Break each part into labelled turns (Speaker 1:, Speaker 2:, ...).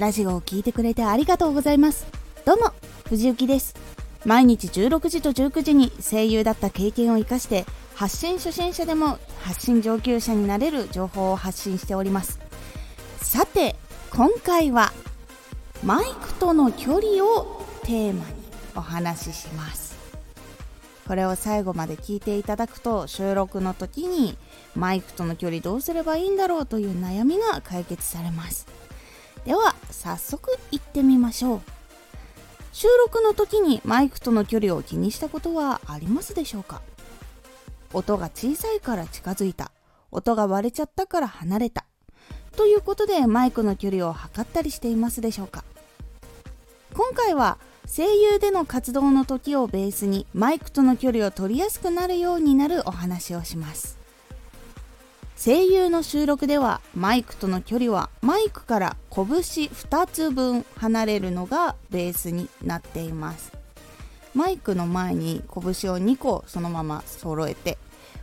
Speaker 1: ラジオを聴いてくれてありがとうございます。どうも藤幸です。毎日16時と19時に声優だった経験を生かして発信初心者でも発信上級者になれる情報を発信しております。さて今回はマイクとの距離をテーマにお話しします。これを最後まで聞いていただくと収録の時にマイクとの距離どうすればいいんだろうという悩みが解決されます。では早速行ってみましょう。収録の時にマイクとの距離を気にしたことはありますでしょうか？音が小さいから近づいた。音が割れちゃったから離れた。ということでマイクの距離を測ったりしていますでしょうか？今回は声優での活動の時をベースにマイクとの距離を取りやすくなるようになるお話をします。声優の収録ではマイクとの距離はマイクから拳2つ分離れるのがベースになっています。マイクの前に拳を2個そのまま揃えて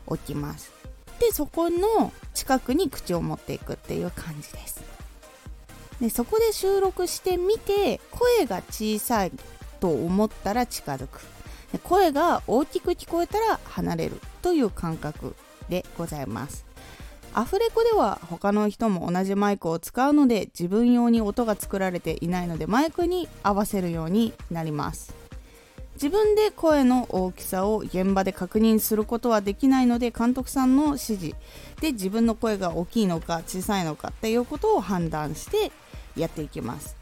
Speaker 1: おきます。でそこの近くに口を持っていくっていう感じです。でそこで収録してみて声が小さいと思ったら近づく。で声が大きく聞こえたら離れるという感覚でございます。アフレコでは他の人も同じマイクを使うので自分用に音が作られていないのでマイクに合わせるようになります。自分で声の大きさを現場で確認することはできないので監督さんの指示。で自分の声が大きいのか小さいのかっていうことを判断してやっていきます。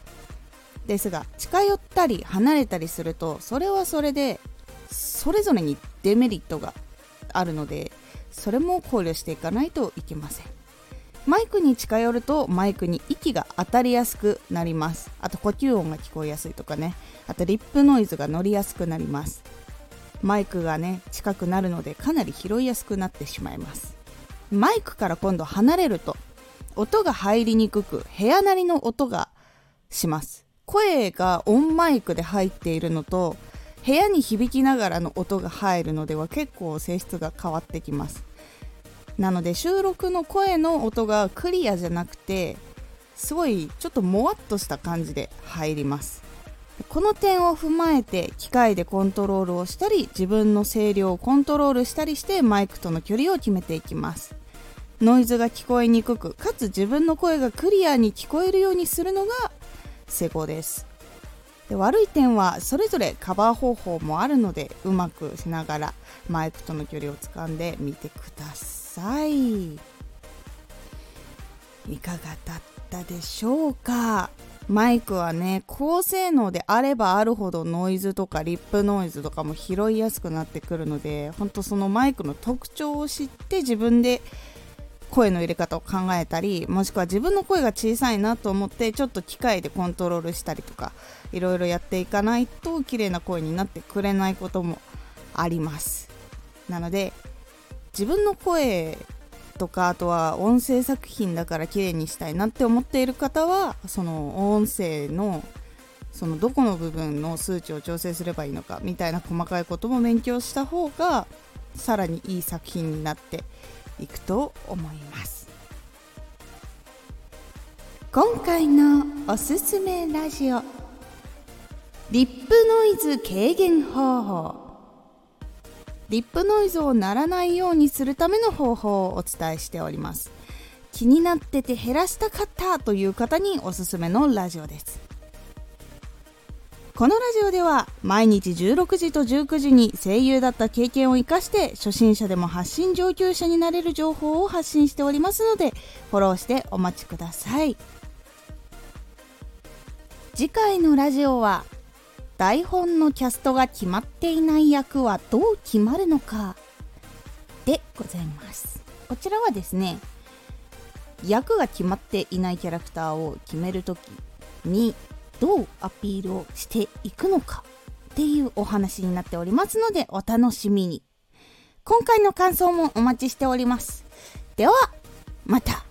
Speaker 1: ですが近寄ったり離れたりするとそれはそれでそれぞれにデメリットがあるのでそれも考慮していかないといけません。マイクに近寄るとマイクに息が当たりやすくなります。あと呼吸音が聞こえやすいとかね。あとリップノイズが乗りやすくなります。マイクがね近くなるのでかなり拾いやすくなってしまいます。マイクから今度離れると音が入りにくく部屋なりの音がします。声がオンマイクで入っているのと部屋に響きながらの音が入るのでは結構性質が変わってきます。なので収録の声の音がクリアじゃなくてすごいちょっともわっとした感じで入ります。この点を踏まえて機械でコントロールをしたり自分の声量をコントロールしたりしてマイクとの距離を決めていきます。ノイズが聞こえにくくかつ自分の声がクリアに聞こえるようにするのが成功です。で悪い点はそれぞれカバー方法もあるのでうまくしながらマイクとの距離をつかんでみてください。いかがだったでしょうか？マイクはね高性能であればあるほどノイズとかリップノイズとかも拾いやすくなってくるのでほんとそのマイクの特徴を知って自分で声の入れ方を考えたりもしくは自分の声が小さいなと思ってちょっと機械でコントロールしたりとかいろいろやっていかないと綺麗な声になってくれないこともあります。なので自分の声とかあとは音声作品だから綺麗にしたいなって思っている方はその音声のそのどこの部分の数値を調整すればいいのかみたいな細かいことも勉強した方がさらにいい作品になっていくと思います。今回のおすすめラジオリップノイズ軽減方法。リップノイズを鳴らないようにするための方法をお伝えしております。気になってて減らしたかったという方におすすめのラジオです。このラジオでは毎日16時と19時に声優だった経験を生かして初心者でも発信上級者になれる情報を発信しておりますのでフォローしてお待ちください。次回のラジオは台本のキャストが決まっていない役はどう決まるのか？でございます。こちらはですね役が決まっていないキャラクターを決めるときにどうアピールをしていくのかっていうお話になっておりますのでお楽しみに。今回の感想もお待ちしております。ではまた。